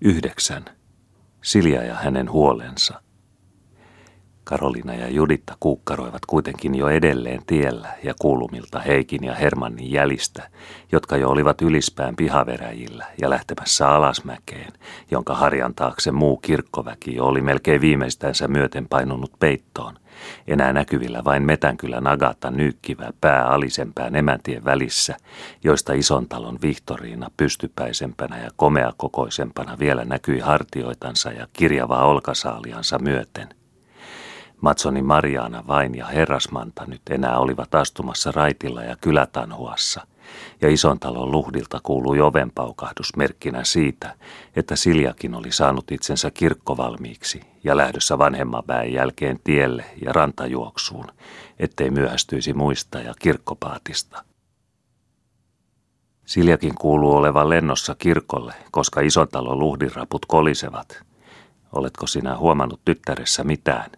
Yhdeksän. Silja ja hänen huolensa. Karolina ja Juditta kuukkaroivat kuitenkin jo edelleen tiellä ja kuulumilta Heikin ja Hermannin jälistä, jotka jo olivat ylispään pihaveräjillä ja lähtemässä alasmäkeen, jonka harjan taakse muu kirkkoväki oli melkein viimeistänsä myöten painunut peittoon. Enää näkyvillä vain Metänkylän Agata nyykkivä pää alisempään emäntien välissä, joista ison talon Vihtoriina pystypäisempänä ja komeakokoisempana vielä näkyi hartioitansa ja kirjavaa olkasaaliansa myöten. Matsoni Mariana vain ja herrasmanta nyt enää olivat astumassa raitilla ja kylätanhuassa, ja ison talon luhdilta kuului ovenpaukahdus merkkinä siitä, että Siljakin oli saanut itsensä kirkkovalmiiksi ja lähdössä vanhemman väen jälkeen tielle ja rantajuoksuun, ettei myöhästyisi muista ja kirkkopaatista. Siljakin kuuluu olevan lennossa kirkolle, koska ison talon luhdinraput kolisevat. Oletko sinä huomannut tyttäressä mitään?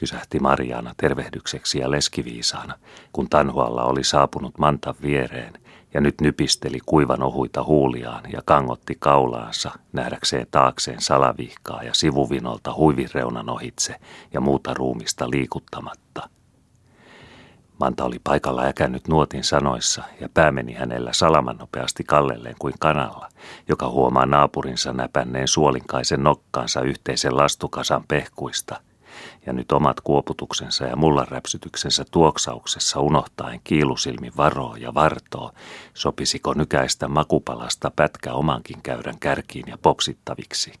Kysähti Mariana tervehdykseksi ja leskiviisaana, kun Tanhualla oli saapunut mantan viereen ja nyt nypisteli kuivan ohuita huuliaan ja kangotti kaulaansa nähdäkseen taakseen salavihkaa ja sivuvinolta huivireunan ohitse ja muuta ruumista liikuttamatta. Manta oli paikalla äkännyt nuotin sanoissa ja pää meni hänellä salaman nopeasti kallelleen kuin kanalla, joka huomaa naapurinsa näpänneen suolinkaisen nokkaansa yhteisen lastukasan pehkuista – ja nyt omat kuoputuksensa ja mullanräpsytyksensä tuoksauksessa unohtaen kiilusilmi varoo ja vartoo, sopisiko nykäistä makupalasta pätkä omankin käyrän kärkiin ja poksittaviksi.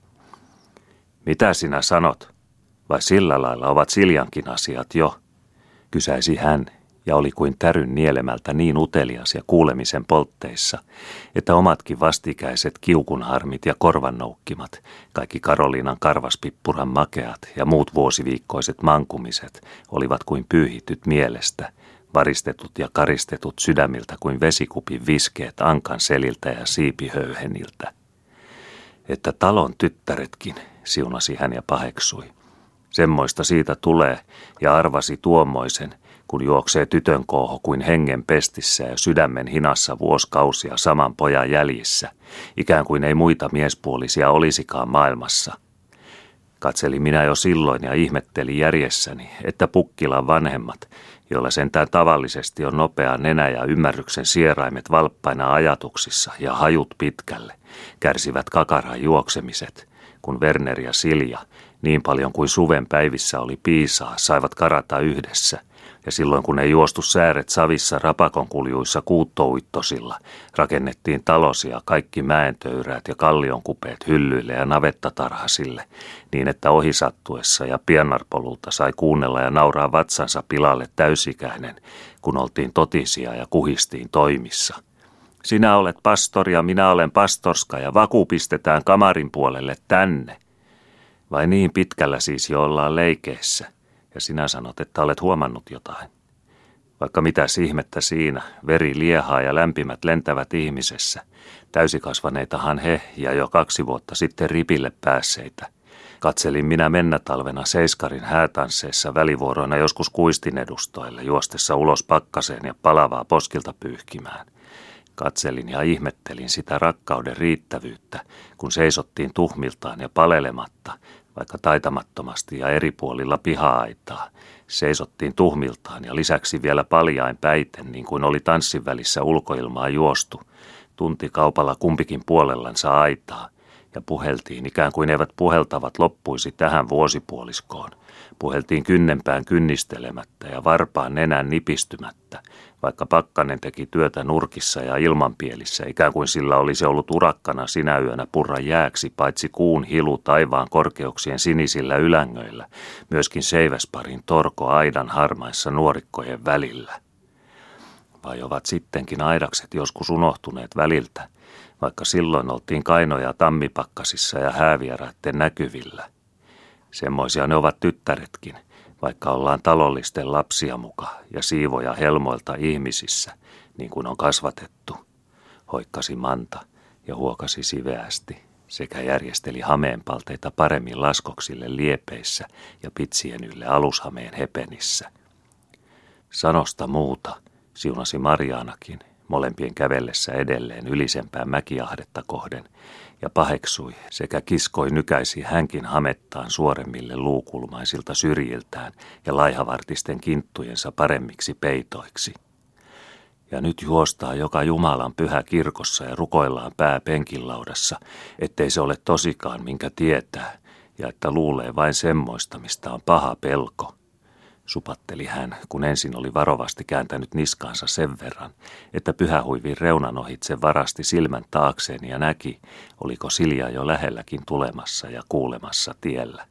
Mitä sinä sanot? Vai sillä lailla ovat Siljankin asiat jo? Kysäisi hän ja oli kuin täryn nielemältä niin utelias ja kuulemisen poltteissa, että omatkin vastikäiset kiukunharmit ja korvannoukkimat, kaikki Karoliinan karvaspippuran makeat ja muut vuosiviikkoiset mankumiset olivat kuin pyyhityt mielestä, varistetut ja karistetut sydämiltä kuin vesikupin viskeet ankan seliltä ja siipihöyheniltä. Että talon tyttäretkin, siunasi hän ja paheksui. Semmoista siitä tulee, ja arvasi tuommoisen, kun juoksee tytön kooho kuin hengen pestissä ja sydämen hinassa vuoskausia saman pojan jäljissä, ikään kuin ei muita miespuolisia olisikaan maailmassa. Katselin minä jo silloin ja ihmetteli järjessäni, että Pukkilan vanhemmat, joilla sentään tavallisesti on nopea nenä ja ymmärryksen sieraimet valppaina ajatuksissa ja hajut pitkälle, kärsivät kakaran juoksemiset, kun Werner ja Silja, niin paljon kuin suven päivissä oli piisaa, saivat karata yhdessä – ja silloin kun ei juostu sääret savissa rapakon kuljuissa kuuttouittosilla, rakennettiin talosia kaikki mäentöyräät ja kallionkupeet hyllyille ja navettatarhasille, niin että ohisattuessa ja piennarpolulta sai kuunnella ja nauraa vatsansa pilalle täysikäinen, kun oltiin totisia ja kuhistiin toimissa. Sinä olet pastori ja minä olen pastorska ja vaku pistetään kamarin puolelle tänne. Vai niin pitkällä siis jo ollaan leikeessä – ja sinä sanot, että olet huomannut jotain. Vaikka mitä ihmettä siinä, veri liehaa ja lämpimät lentävät ihmisessä. Täysikasvaneitahan he ja jo kaksi vuotta sitten ripille päässeitä. Katselin minä mennä talvena Seiskarin häätansseissa välivuoroina joskus kuistin edustoille juostessa ulos pakkaseen ja palavaa poskilta pyyhkimään. Katselin ja ihmettelin sitä rakkauden riittävyyttä, kun seisottiin tuhmiltaan ja palelematta, vaikka taitamattomasti ja eri puolilla piha-aitaa. Seisottiin tuhmiltaan ja lisäksi vielä paljain päiten, niin kuin oli tanssin välissä ulkoilmaa juostu. Tunti kaupalla kumpikin puolellansa aitaa ja puheltiin ikään kuin eivät puheltavat loppuisi tähän vuosipuoliskoon. Puheltiin kynnempään kynnistelemättä ja varpaan nenän nipistymättä, vaikka Pakkanen teki työtä nurkissa ja ilmanpielissä, ikään kuin sillä olisi ollut urakkana sinä yönä purra jääksi, paitsi kuun hilu taivaan korkeuksien sinisillä ylängöillä, myöskin seiväsparin torko aidan harmaissa nuorikkojen välillä. Vai ovat sittenkin aidakset joskus unohtuneet väliltä, vaikka silloin oltiin kainoja tammipakkasissa ja häävieraitten näkyvillä. Semmoisia ne ovat tyttäretkin – vaikka ollaan talollisten lapsia muka ja siivoja helmoilta ihmisissä, niin kuin on kasvatettu, hoikkasi Manta ja huokasi siveästi sekä järjesteli hameenpalteita paremmin laskoksille liepeissä ja pitsien ylle alushameen hepenissä. Sanosta muuta, siunasi Marianakin, molempien kävellessä edelleen ylisempään mäkiahdetta kohden, ja paheksui sekä kiskoi nykäisi hänkin hamettaan suoremmille luukulmaisilta syrjiltään ja laihavartisten kinttujensa paremmiksi peitoiksi. Ja nyt juostaa joka Jumalan pyhä kirkossa ja rukoillaan pää penkilaudassa, ettei se ole tosikaan minkä tietää, ja että luulee vain semmoista, mistä on paha pelko – supatteli hän, kun ensin oli varovasti kääntänyt niskaansa sen verran, että pyhähuivin reunan ohitse varasti silmän taakseen ja näki, oliko Silja jo lähelläkin tulemassa ja kuulemassa tiellä.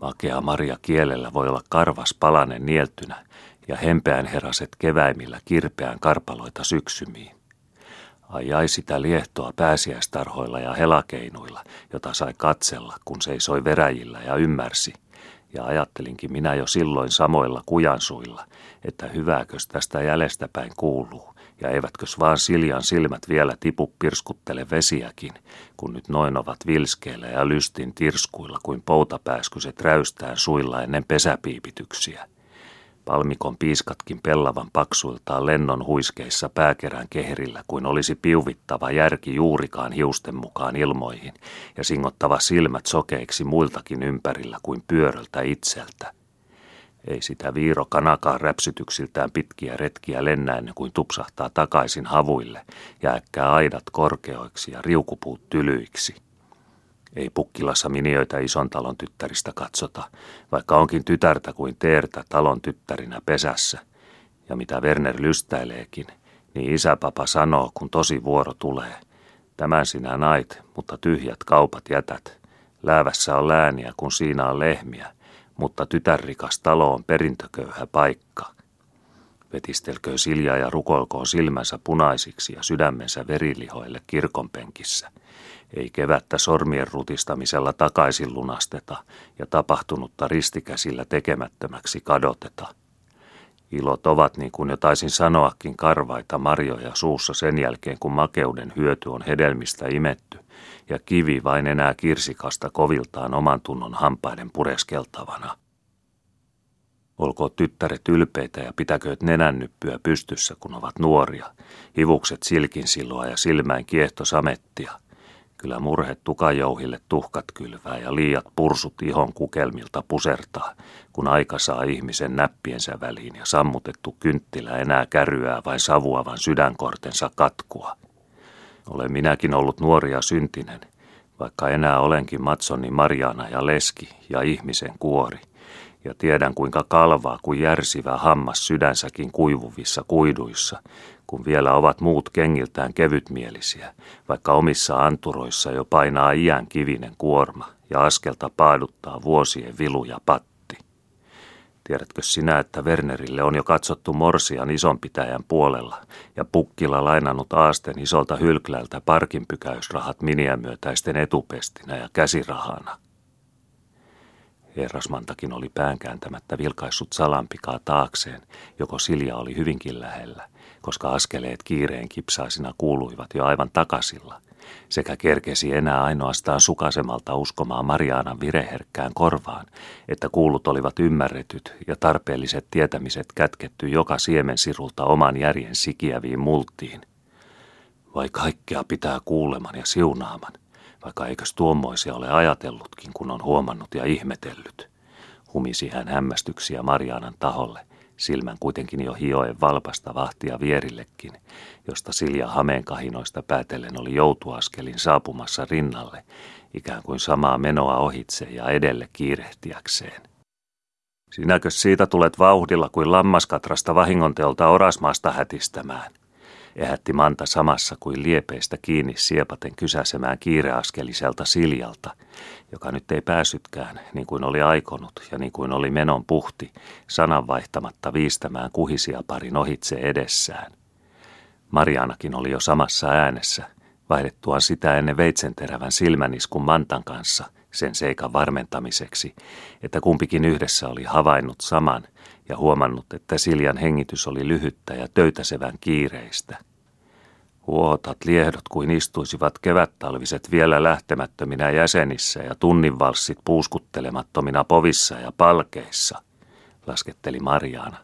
Makea Maria kielellä voi olla karvas palanen nieltynä ja hempeän heraset keväimillä kirpeään karpaloita syksymiin. Ajai sitä liehtoa pääsiäistarhoilla ja helakeinuilla, jota sai katsella, kun seisoi veräjillä ja ymmärsi – ja ajattelinkin minä jo silloin samoilla kujansuilla, että hyvääkös tästä jäljestäpäin kuuluu, ja eivätkös vaan Siljan silmät vielä tipu pirskuttele vesiäkin, kun nyt noin ovat vilskeillä ja lystin tirskuilla kuin poutapääskyset räystään suilla ennen pesäpiipityksiä. Palmikon piiskatkin pellavan paksuiltaan lennon huiskeissa pääkerän keherillä kuin olisi piuvittava järki juurikaan hiusten mukaan ilmoihin ja singottava silmät sokeiksi muiltakin ympärillä kuin pyöröltä itseltä. Ei sitä viiro kanakaan räpsytyksiltään pitkiä retkiä lennä ennen kuin tupsahtaa takaisin havuille ja äkkää aidat korkeoiksi ja riukupuut tylyiksi – ei Pukkilassa minioita ison talon tyttäristä katsota, vaikka onkin tytärtä kuin teertä talon tyttärinä pesässä. Ja mitä Werner lystäileekin, niin isäpapa sanoo, kun tosi vuoro tulee. Tämän sinä nait, mutta tyhjät kaupat jätät. Läävässä on lääniä, kun siinä on lehmiä, mutta tytärrikas talo on perintököyhä paikka. Vetistelkö Silja ja rukolkoon silmänsä punaisiksi ja sydämensä verilihoille kirkonpenkissä – ei kevättä sormien rutistamisella takaisin lunasteta ja tapahtunutta ristikäsillä tekemättömäksi kadoteta. Ilot ovat niin kuin jo taisin sanoakin karvaita marjoja suussa sen jälkeen, kun makeuden hyöty on hedelmistä imetty ja kivi vain enää kirsikasta koviltaan oman tunnon hampaiden pureskeltavana. Olkoot tyttäret ylpeitä ja pitäkööt nenännyppyä pystyssä, kun ovat nuoria, hivukset silkin silloa ja silmäin kiehto samettia – Kyllä murhet tukajouhille tuhkat kylvää ja liiat pursut ihon kukelmilta pusertaa, kun aika saa ihmisen näppiensä väliin ja sammutettu kynttilä enää kärryää vai savuavan sydänkortensa katkua. Olen minäkin ollut nuoria syntinen, vaikka enää olenkin Matsoni Marjana ja Leski ja ihmisen kuori, ja tiedän kuinka kalvaa kuin järsivä hammas sydänsäkin kuivuvissa kuiduissa, kun vielä ovat muut kengiltään kevytmielisiä, vaikka omissa anturoissa jo painaa iän kivinen kuorma ja askelta paaduttaa vuosien vilu ja patti. Tiedätkö sinä, että Wernerille on jo katsottu Morsian isonpitäjän puolella ja Pukkila lainannut Aasten isolta hylklältä parkinpykäysrahat miniämyötäisten etupestinä ja käsirahana – Herrasmantakin oli päänkääntämättä vilkaissut salampikaa taakseen, joko Silja oli hyvinkin lähellä, koska askeleet kiireen kipsaisina kuuluivat jo aivan takasilla, sekä kerkesi enää ainoastaan sukasemalta uskomaan Mariaanan vireherkkään korvaan, että kuulut olivat ymmärretyt ja tarpeelliset tietämiset kätketty joka siemensirulta oman järjen sikiäviin multtiin. Vai kaikkea pitää kuuleman ja siunaaman – vaikka eikös tuommoisia ole ajatellutkin, kun on huomannut ja ihmetellyt. Humisi hän hämmästyksiä Marianan taholle, silmän kuitenkin jo hioen valpasta vahtia vierillekin, josta Silja hameenkahinoista päätellen oli joutuaskelin saapumassa rinnalle, ikään kuin samaa menoa ohitse ja edelle kiirehtiäkseen. Sinäkö siitä tulet vauhdilla kuin lammaskatrasta vahingonteolta orasmaasta hätistämään? Ehätti Manta samassa kuin liepeistä kiinni siepaten kysäsemään kiireaskeliselta Siljalta, joka nyt ei pääsytkään, niin kuin oli aikonut ja niin kuin oli menon puhti, sananvaihtamatta viistämään kuhisia parin ohitse edessään. Marianakin oli jo samassa äänessä, vaihdettuaan sitä ennen veitsenterävän silmäniskun Mantan kanssa sen seikan varmentamiseksi, että kumpikin yhdessä oli havainnut saman ja huomannut, että Siljan hengitys oli lyhyttä ja töytäsevän kiireistä. Huotat liehdot kuin istuisivat kevättalviset vielä lähtemättöminä jäsenissä ja tunninvalssit puuskuttelemattomina povissa ja palkeissa, lasketteli Marjaana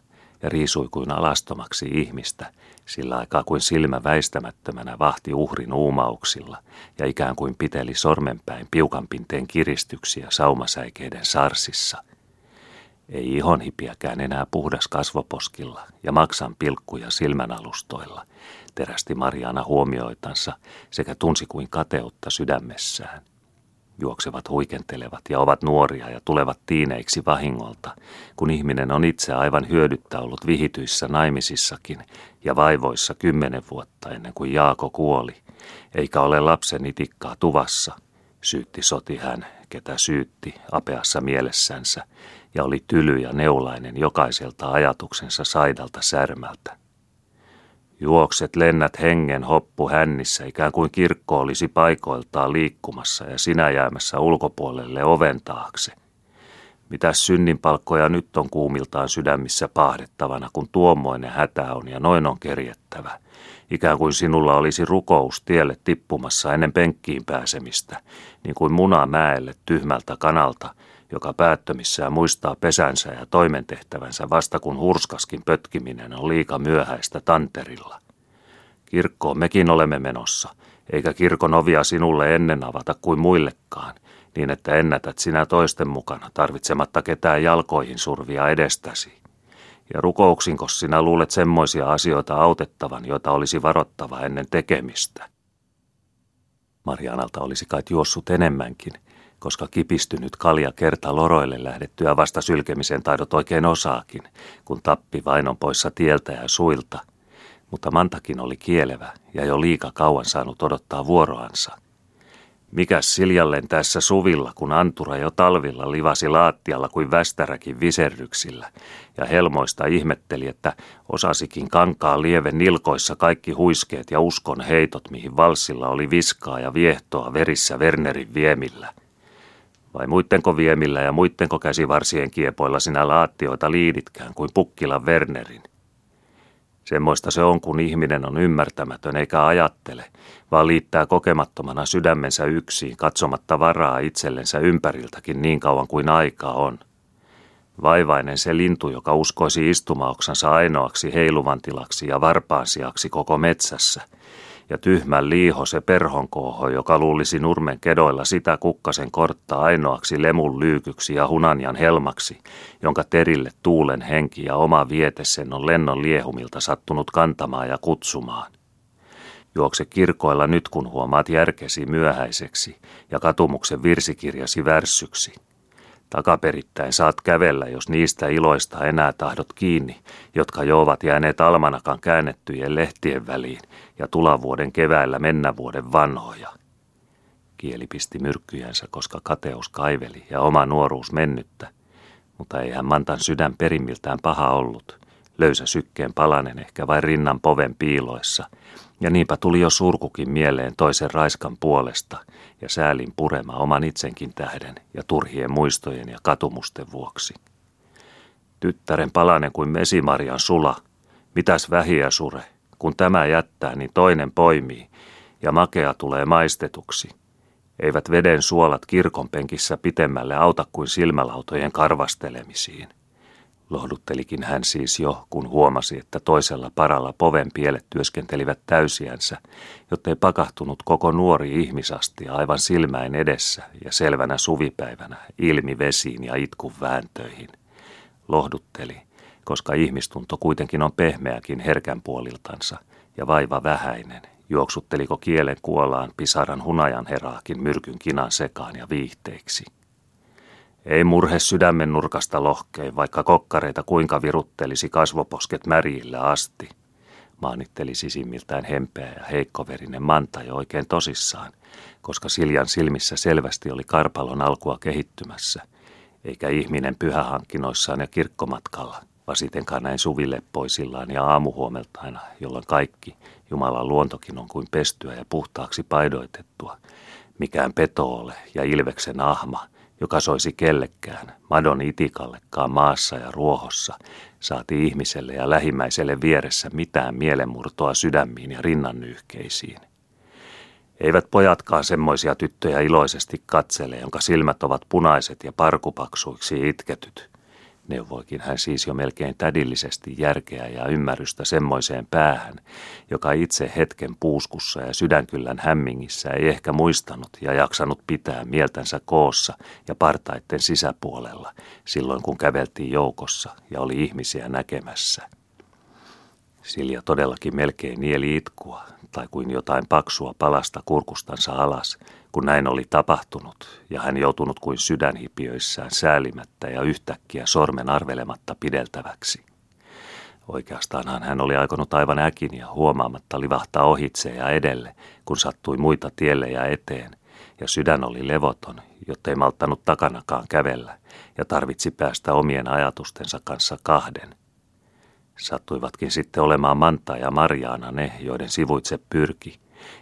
ja riisui kuin alastomaksi ihmistä, sillä aikaa kuin silmä väistämättömänä vahti uhrin uumauksilla ja ikään kuin piteli sormenpäin piukanpinteen kiristyksiä saumasäikeiden sarsissa. Ei ihonhipiäkään enää puhdas kasvoposkilla ja maksan pilkkuja silmänalustoilla, terästi Mariana huomioitansa sekä tunsi kuin kateutta sydämessään. Juoksevat huikentelevat ja ovat nuoria ja tulevat tiineiksi vahingolta, kun ihminen on itse aivan hyödyttä ollut vihityissä naimisissakin ja vaivoissa kymmenen vuotta ennen kuin Jaako kuoli, eikä ole lapsen itikkaa tuvassa, syytti soti hän, ketä syytti apeassa mielessänsä, ja oli tyly ja neulainen jokaiselta ajatuksensa saidalta särmältä. Juokset lennät hengen hoppu hännissä, ikään kuin kirkko olisi paikoiltaan liikkumassa ja sinä jäämässä ulkopuolelle oven taakse. Mitäs synninpalkkoja nyt on kuumiltaan sydämissä pahdettavana, kun tuommoinen hätä on ja noin on kerjettävä. Ikään kuin sinulla olisi rukous tielle tippumassa ennen penkkiin pääsemistä, niin kuin muna mäelle tyhmältä kanalta – joka päättömissään muistaa pesänsä ja toimentehtävänsä vasta kun hurskaskin pötkiminen on liika myöhäistä tanterilla. Kirkkoon mekin olemme menossa, eikä kirkon ovia sinulle ennen avata kuin muillekaan, niin että ennätät sinä toisten mukana tarvitsematta ketään jalkoihin survia edestäsi. Ja rukouksinko sinä luulet semmoisia asioita autettavan, joita olisi varottava ennen tekemistä? Marianalta olisi kai juossut enemmänkin – koska kipistynyt kalja kerta loroille lähdettyä vasta sylkemisen taidot oikein osaakin, kun tappi vainon poissa tieltä ja suilta. Mutta Mantakin oli kielevä ja jo liika kauan saanut odottaa vuoroansa. Mikäs Siljallen tässä suvilla, kun Antura jo talvilla livasi laattialla kuin västäräkin viserryksillä, ja helmoista ihmetteli, että osasikin kankaa lieven nilkoissa kaikki huiskeet ja uskon heitot, mihin valsilla oli viskaa ja viehtoa verissä Wernerin viemillä – vai muittenko viemillä ja muittenko käsivarsien kiepoilla sinä laattioita liiditkään kuin Pukkilan Wernerin? Semmoista se on, kun ihminen on ymmärtämätön eikä ajattele, vaan liittää kokemattomana sydämensä yksin, katsomatta varaa itsellensä ympäriltäkin niin kauan kuin aikaa on. Vaivainen se lintu, joka uskoisi istumaoksansa ainoaksi heiluvantilaksi ja varpaansiaksi koko metsässä – ja tyhmän liiho se perhonkooho, joka luulisi nurmen kedoilla sitä kukkasen korttaa ainoaksi lemun lyykyksi ja hunanjan helmaksi, jonka terille tuulen henki ja oma vietesen on lennon liehumilta sattunut kantamaan ja kutsumaan. Juokse kirkoilla nyt, kun huomaat järkesi myöhäiseksi ja katumuksen virsikirjasi värssyksi – Takaperittäin saat kävellä, jos niistä iloista enää tahdot kiinni, jotka jo ovat jääneet almanakan käännettyjen lehtien väliin ja tulavuoden keväällä mennä vuoden vanhoja. Kieli pisti myrkkyjänsä, koska kateus kaiveli ja oma nuoruus mennyttä, mutta eihän Mantan sydän perimmiltään paha ollut. Löysä sykkeen palanen ehkä vain rinnan poven piiloissa, ja niinpä tuli jo surkukin mieleen toisen raiskan puolesta ja säälin purema oman itsenkin tähden ja turhien muistojen ja katumusten vuoksi. Tyttären palanen kuin mesimarjan sula, mitäs vähiä sure, kun tämä jättää, niin toinen poimii, ja makea tulee maistetuksi. Eivät veden suolat kirkonpenkissä pitemmälle auta kuin silmälautojen karvastelemisiin. Lohduttelikin hän siis jo, kun huomasi, että toisella paralla poven pielet työskentelivät täysiänsä, jottei pakahtunut koko nuori ihmisasti aivan silmäin edessä ja selvänä suvipäivänä ilmi vesiin ja itkun vääntöihin. Lohdutteli, koska ihmistunto kuitenkin on pehmeäkin herkän puoliltansa ja vaiva vähäinen, juoksutteliko kielen kuolaan pisaran hunajan heraakin myrkyn kinan sekaan ja viihteiksi. Ei murhe sydämen nurkasta lohkein, vaikka kokkareita kuinka viruttelisi kasvoposket märjillä asti. Maanitteli sisimmiltään hempeä ja heikkoverinen manta jo oikein tosissaan, koska Siljan silmissä selvästi oli karpalon alkua kehittymässä, eikä ihminen pyhähankkinoissaan ja kirkkomatkalla, vasitenkaan näin suvileppoisillaan ja aamuhuomeltaina, jolloin kaikki, Jumalan luontokin on kuin pestyä ja puhtaaksi paidoitettua, mikään peto ole ja ilveksen ahma – joka soisi kellekään, madon itikallekaan maassa ja ruohossa, saati ihmiselle ja lähimmäiselle vieressä mitään mielenmurtoa sydämiin ja rinnannyyhkeisiin. Eivät pojatkaan semmoisia tyttöjä iloisesti katsele, jonka silmät ovat punaiset ja parkupaksuiksi itketyt. Neuvoikin hän siis jo melkein tädillisesti järkeä ja ymmärrystä semmoiseen päähän, joka itse hetken puuskussa ja sydänkyllän hämmingissä ei ehkä muistanut ja jaksanut pitää mieltänsä koossa ja partaitten sisäpuolella silloin kun käveltiin joukossa ja oli ihmisiä näkemässä. Silja todellakin melkein nieli itkua, tai kuin jotain paksua palasta kurkustansa alas, kun näin oli tapahtunut, ja hän joutunut kuin sydänhipiöissään säälimättä ja yhtäkkiä sormen arvelematta pideltäväksi. Oikeastaanhan hän oli aikonut aivan äkin ja huomaamatta livahtaa ohitse ja edelle, kun sattui muita tielle ja eteen, ja sydän oli levoton, jottei malttanut takanakaan kävellä, ja tarvitsi päästä omien ajatustensa kanssa kahden – Sattuivatkin sitten olemaan Manta ja Marjaana ne, joiden sivuitse pyrki,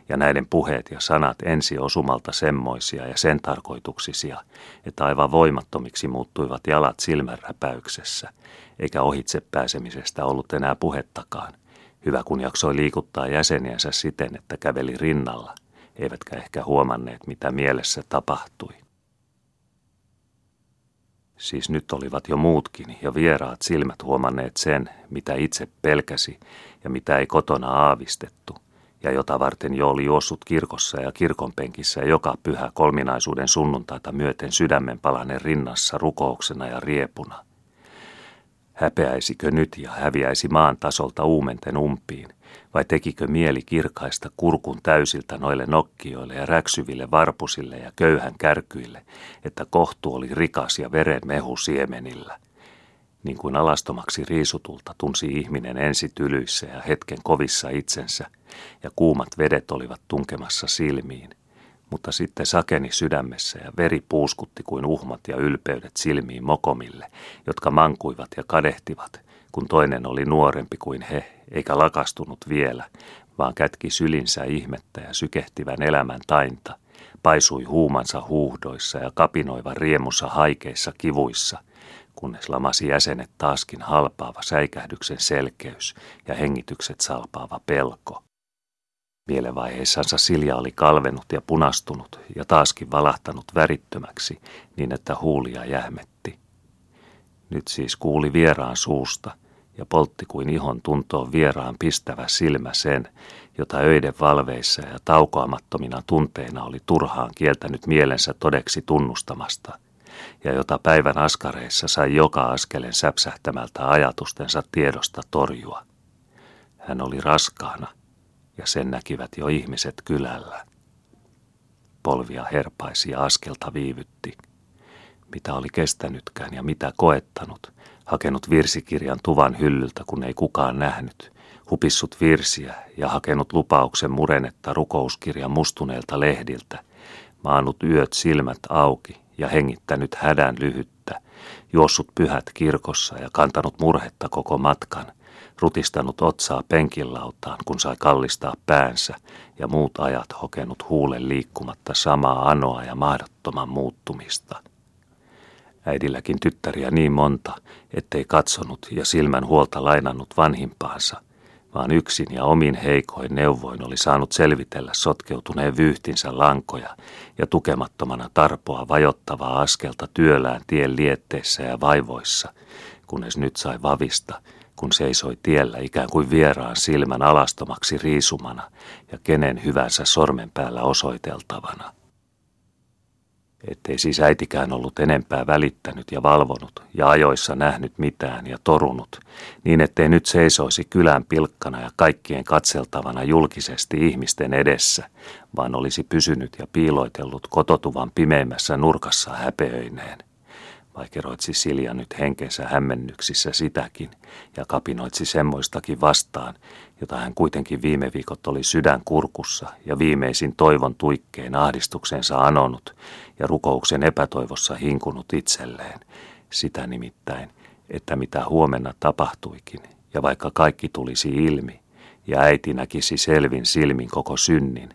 ja näiden puheet ja sanat ensi osumalta semmoisia ja sen tarkoituksisia, että aivan voimattomiksi muuttuivat jalat silmänräpäyksessä, eikä ohitse pääsemisestä ollut enää puhettakaan. Hyvä kun jaksoi liikuttaa jäseniänsä siten, että käveli rinnalla, eivätkä ehkä huomanneet, mitä mielessä tapahtui. Siis nyt olivat jo muutkin ja vieraat silmät huomanneet sen, mitä itse pelkäsi ja mitä ei kotona aavistettu, ja jota varten jo oli juossut kirkossa ja kirkonpenkissä joka pyhä kolminaisuuden sunnuntaita myöten sydämen palanen rinnassa rukouksena ja riepuna. Häpeäisikö nyt ja häviäisi maan tasolta uumenten umpiin – vai tekikö mieli kirkaista kurkun täysiltä noille nokkioille ja räksyville varpusille ja köyhän kärkyille, että kohtu oli rikas ja verenmehu siemenillä. Niin kuin alastomaksi riisutulta tunsi ihminen ensi tylyissä ja hetken kovissa itsensä, ja kuumat vedet olivat tunkemassa silmiin. Mutta sitten sakeni sydämessä ja veri puuskutti kuin uhmat ja ylpeydet silmiin mokomille, jotka mankuivat ja kadehtivat – kun toinen oli nuorempi kuin he, eikä lakastunut vielä, vaan kätki sylinsä ihmettä ja sykehtivän elämän tainta, paisui huumansa huuhdoissa ja kapinoiva riemussa haikeissa kivuissa, kunnes lamasi jäsenet taaskin halpaava säikähdyksen selkeys ja hengitykset salpaava pelko. Mielenvaiheissansa Silja oli kalvenut ja punastunut ja taaskin valahtanut värittömäksi niin, että huulia jähmetti. Nyt siis kuuli vieraan suusta, ja poltti kuin ihon tuntoon vieraan pistävä silmä sen, jota öiden valveissa ja taukoamattomina tunteina oli turhaan kieltänyt mielensä todeksi tunnustamasta, ja jota päivän askareissa sai joka askelen säpsähtämältä ajatustensa tiedosta torjua. Hän oli raskaana, ja sen näkivät jo ihmiset kylällä. Polvia herpaisi ja askelta viivytti. Mitä oli kestänytkään ja mitä koettanut – hakenut virsikirjan tuvan hyllyltä, kun ei kukaan nähnyt, hupissut virsiä ja hakenut lupauksen murenetta rukouskirjan mustuneelta lehdiltä, maanut yöt silmät auki ja hengittänyt hädän lyhyttä, juossut pyhät kirkossa ja kantanut murhetta koko matkan, rutistanut otsaa penkilautaan, kun sai kallistaa päänsä, ja muut ajat hokenut huulen liikkumatta samaa anoa ja mahdottoman muuttumista – äidilläkin tyttäriä niin monta, ettei katsonut ja silmän huolta lainannut vanhimpaansa, vaan yksin ja omin heikoin neuvoin oli saanut selvitellä sotkeutuneen vyyhtinsä lankoja ja tukemattomana tarpoa vajottavaa askelta työlään tien lietteissä ja vaivoissa, kunnes nyt sai vavista, kun seisoi tiellä ikään kuin vieraan silmän alastomaksi riisumana ja kenen hyvänsä sormen päällä osoiteltavana ettei siis äitikään ollut enempää välittänyt ja valvonut ja ajoissa nähnyt mitään ja torunut, niin ettei nyt seisoisi kylän pilkkana ja kaikkien katseltavana julkisesti ihmisten edessä, vaan olisi pysynyt ja piiloitellut kototuvan pimeimmässä nurkassa häpeöineen vaikeroitsi Silja nyt henkensä hämmennyksissä sitäkin ja kapinoitsi semmoistakin vastaan, jota hän kuitenkin viime viikot oli sydän kurkussa ja viimeisin toivon tuikkeen ahdistuksensa anonut ja rukouksen epätoivossa hinkunut itselleen. Sitä nimittäin, että mitä huomenna tapahtuikin, ja vaikka kaikki tulisi ilmi, ja äiti näkisi selvin silmin koko synnin,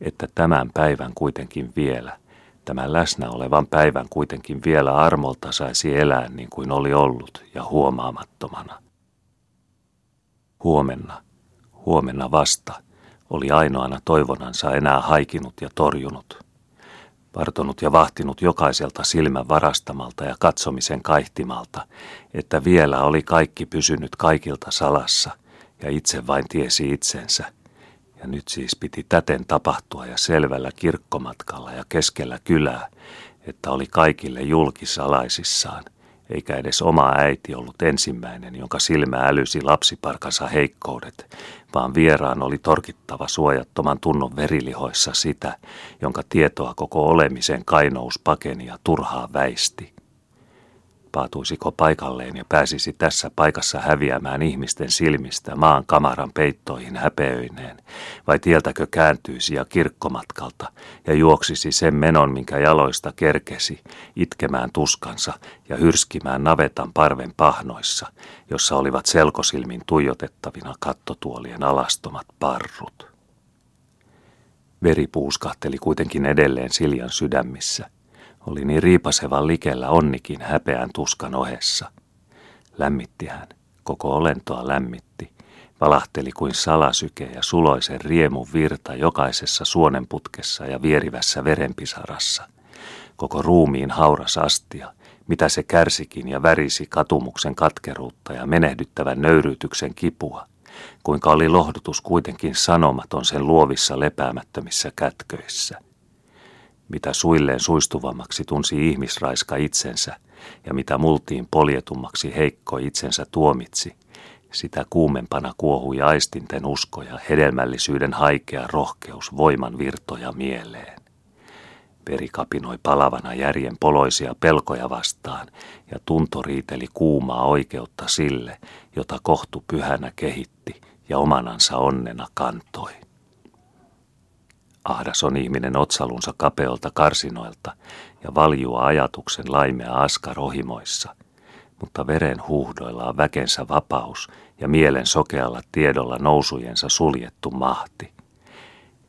että tämän päivän kuitenkin vielä – tämän läsnä olevan päivän kuitenkin vielä armolta saisi elää niin kuin oli ollut ja huomaamattomana. Huomenna, huomenna vasta, oli ainoana toivonansa enää haikinut ja torjunut. Vartonut ja vahtinut jokaiselta silmän varastamalta ja katsomisen kaihtimalta, että vielä oli kaikki pysynyt kaikilta salassa ja itse vain tiesi itsensä. Ja nyt siis piti täten tapahtua ja selvällä kirkkomatkalla ja keskellä kylää, että oli kaikille julkisalaisissaan – eikä edes oma äiti ollut ensimmäinen, jonka silmä älysi lapsiparkansa heikkoudet, vaan vieraan oli torkittava suojattoman tunnon verilihoissa sitä, jonka tietoa koko olemisen kainous pakeni ja turhaa väisti paatuisiko paikalleen ja pääsisi tässä paikassa häviämään ihmisten silmistä maan kamaran peittoihin häpeöineen, vai tieltäkö kääntyisi ja kirkkomatkalta ja juoksisi sen menon, minkä jaloista kerkesi, itkemään tuskansa ja hyrskimään navetan parven pahnoissa, jossa olivat selkosilmin tuijotettavina kattotuolien alastomat parrut. Veri puuskahteli kuitenkin edelleen Siljan sydämissä – oli niin riipasevan likellä onnikin häpeän tuskan ohessa. Lämmitti hän, koko olentoa lämmitti, valahteli kuin salasyke ja suloisen riemun virta jokaisessa suonenputkessa ja vierivässä verenpisarassa. Koko ruumiin hauras astia, mitä se kärsikin ja värisi katumuksen katkeruutta ja menehdyttävän nöyryytyksen kipua, kuinka oli lohdutus kuitenkin sanomaton sen luovissa lepäämättömissä kätköissä – mitä suilleen suistuvammaksi tunsi ihmisraiska itsensä ja mitä multiin poljetummaksi heikko itsensä tuomitsi, sitä kuumempana kuohui aistinten usko ja hedelmällisyyden haikea rohkeus voiman virtoja mieleen. Veri kapinoi palavana järjen poloisia pelkoja vastaan ja tunto riiteli kuumaa oikeutta sille, jota kohtu pyhänä kehitti ja omanansa onnena kantoi. Ahdas on ihminen otsalunsa kapeolta karsinoilta ja valjua ajatuksen laimea askarohimoissa, mutta veren huuhdoilla on väkensä vapaus ja mielen sokealla tiedolla nousujensa suljettu mahti.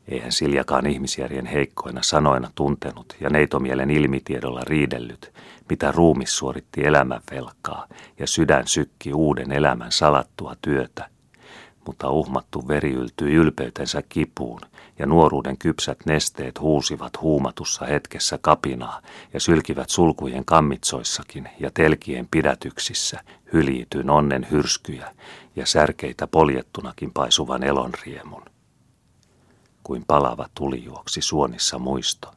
Eihän Siljakaan ihmisjärjen heikkoina sanoina tuntenut ja neitomielen ilmitiedolla riidellyt, mitä ruumis suoritti elämän velkaa ja sydän sykki uuden elämän salattua työtä, mutta uhmattu veri yltyi ylpeytensä kipuun, ja nuoruuden kypsät nesteet huusivat huumatussa hetkessä kapinaa ja sylkivät sulkujen kammitsoissakin ja telkien pidätyksissä hyljityn onnen hyrskyjä ja särkeitä poljettunakin paisuvan elonriemun. Kuin palava tuli juoksi suonissa muisto.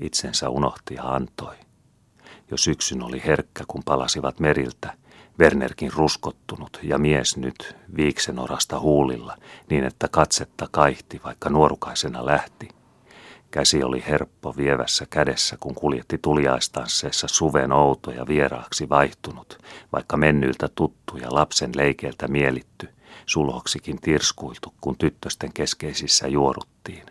Itsensä unohti ja antoi. Jo syksyn oli herkkä, kun palasivat meriltä – Wernerkin ruskottunut ja mies nyt viiksenorasta huulilla niin, että katsetta kaihti, vaikka nuorukaisena lähti. Käsi oli herppo vievässä kädessä, kun kuljetti tuliaistansseessa suven outo ja vieraaksi vaihtunut, vaikka mennyiltä tuttu ja lapsen leikeiltä mielitty, sulhoksikin tirskuiltu, kun tyttösten keskeisissä juoruttiin.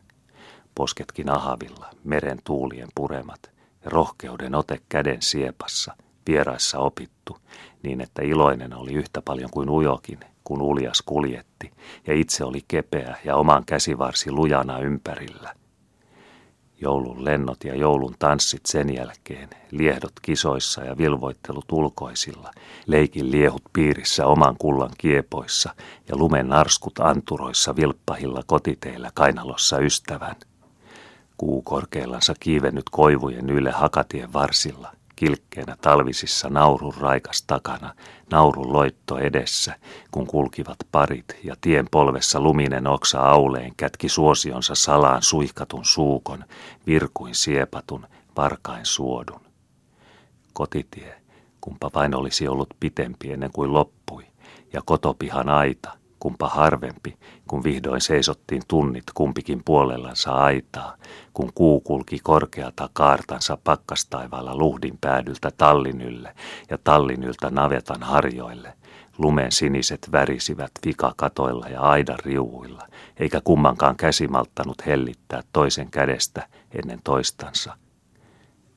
Posketkin ahavilla, meren tuulien puremat rohkeuden ote käden siepassa, vieraissa opittu, niin että iloinen oli yhtä paljon kuin ujokin, kun uljas kuljetti, ja itse oli kepeä ja oman käsivarsi lujana ympärillä. Joulun lennot ja joulun tanssit sen jälkeen, liehdot kisoissa ja vilvoittelut ulkoisilla, leikin liehut piirissä oman kullan kiepoissa ja lumen narskut anturoissa vilppahilla kotiteillä kainalossa ystävän. Kuu korkeillansa kiivennyt koivujen yle hakatien varsilla – kilkkeenä talvisissa naurun raikas takana, naurun loitto edessä, kun kulkivat parit ja tien polvessa luminen oksa auleen kätki suosionsa salaan suihkatun suukon, virkuin siepatun, varkain suodun. Kotitie, kumpa vain olisi ollut pitempi ennen kuin loppui, ja kotopihan aita – kumpa harvempi, kun vihdoin seisottiin tunnit kumpikin puolellansa aitaa, kun kuu kulki korkeata kaartansa pakkastaivaalla luhdin päädyltä Tallinylle ja Tallinyltä navetan harjoille. Lumen siniset värisivät vikakatoilla ja aidan riuuilla, eikä kummankaan käsi malttanut hellittää toisen kädestä ennen toistansa –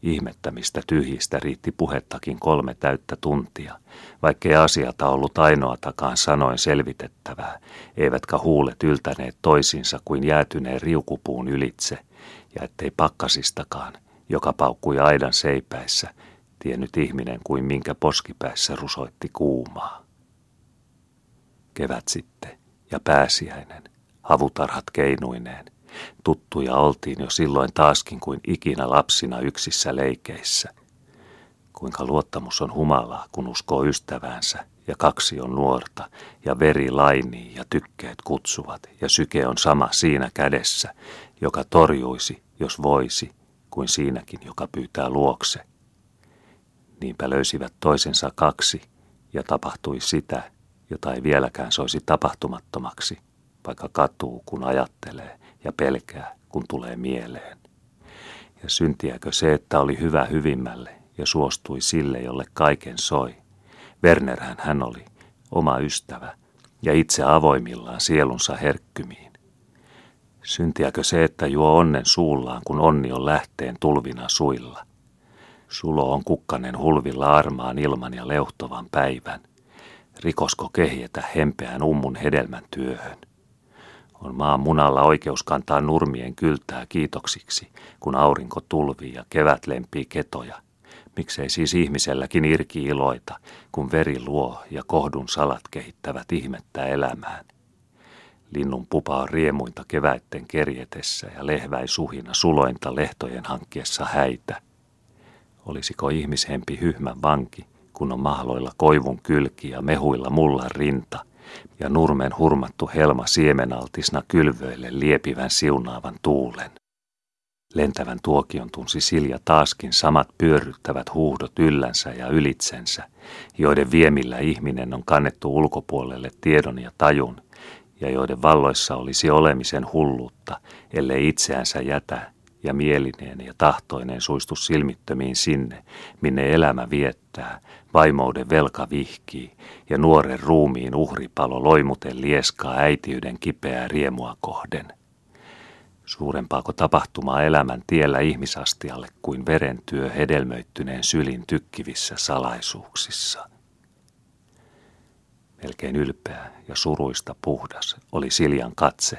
Ihmettämistä tyhjistä riitti puhettakin kolme täyttä tuntia, vaikkei asiata ollut ainoatakaan sanoin selvitettävää, eivätkä huulet yltäneet toisinsa kuin jäätyneen riukupuun ylitse, ja ettei pakkasistakaan, joka paukkui aidan seipäissä, tiennyt ihminen kuin minkä poskipäissä rusoitti kuumaa. Kevät sitten ja pääsiäinen, havutarhat keinuineen – Tuttuja oltiin jo silloin taaskin kuin ikinä lapsina yksissä leikeissä. Kuinka luottamus on humalaa, kun uskoo ystäväänsä, ja kaksi on nuorta, ja veri lainii ja tykkeet kutsuvat, ja syke on sama siinä kädessä, joka torjuisi, jos voisi, kuin siinäkin, joka pyytää luokse. Niinpä löysivät toisensa kaksi, ja tapahtui sitä, jota ei vieläkään soisi tapahtumattomaksi, vaikka katuu, kun ajattelee, ja pelkää, kun tulee mieleen. Ja syntiäkö se, että oli hyvä hyvimmälle ja suostui sille, jolle kaiken soi. Wernerhän hän oli, oma ystävä, ja itse avoimillaan sielunsa herkkymiin. Syntiäkö se, että juo onnen suullaan, kun onni on lähteen tulvina suilla? Sulo on kukkanen hulvilla armaan ilman ja leuhtovan päivän. Rikosko kehjetä hempeän ummun hedelmän työhön? On maan munalla oikeus kantaa nurmien kyltää kiitoksiksi, kun aurinko tulvii ja kevät lempii ketoja. Miksei siis ihmiselläkin irki iloita, kun veri luo ja kohdun salat kehittävät ihmettä elämään. Linnun pupa on riemuinta keväitten kerjetessä ja lehväi suhina sulointa lehtojen hankkiessa häitä. Olisiko ihmishempi hyhmän vanki, kun on mahloilla koivun kylki ja mehuilla mullan rinta, ja nurmen hurmattu helma siemenaltisna kylvöille liepivän siunaavan tuulen. Lentävän tuokion tunsi Silja taaskin samat pyörryttävät huuhdot yllänsä ja ylitsensä, joiden viemillä ihminen on kannettu ulkopuolelle tiedon ja tajun, ja joiden valloissa olisi olemisen hulluutta, ellei itseänsä jätä ja mielineen ja tahtoinen suistu silmittömiin sinne, minne elämä viettää, vaimouden velka vihkii ja nuoren ruumiin uhripalo loimuten lieskaa äitiyden kipeää riemua kohden. Suurempaako tapahtumaa elämän tiellä ihmisastialle kuin verentyö hedelmöittyneen sylin tykkivissä salaisuuksissa. Melkein ylpeä ja suruista puhdas oli Siljan katse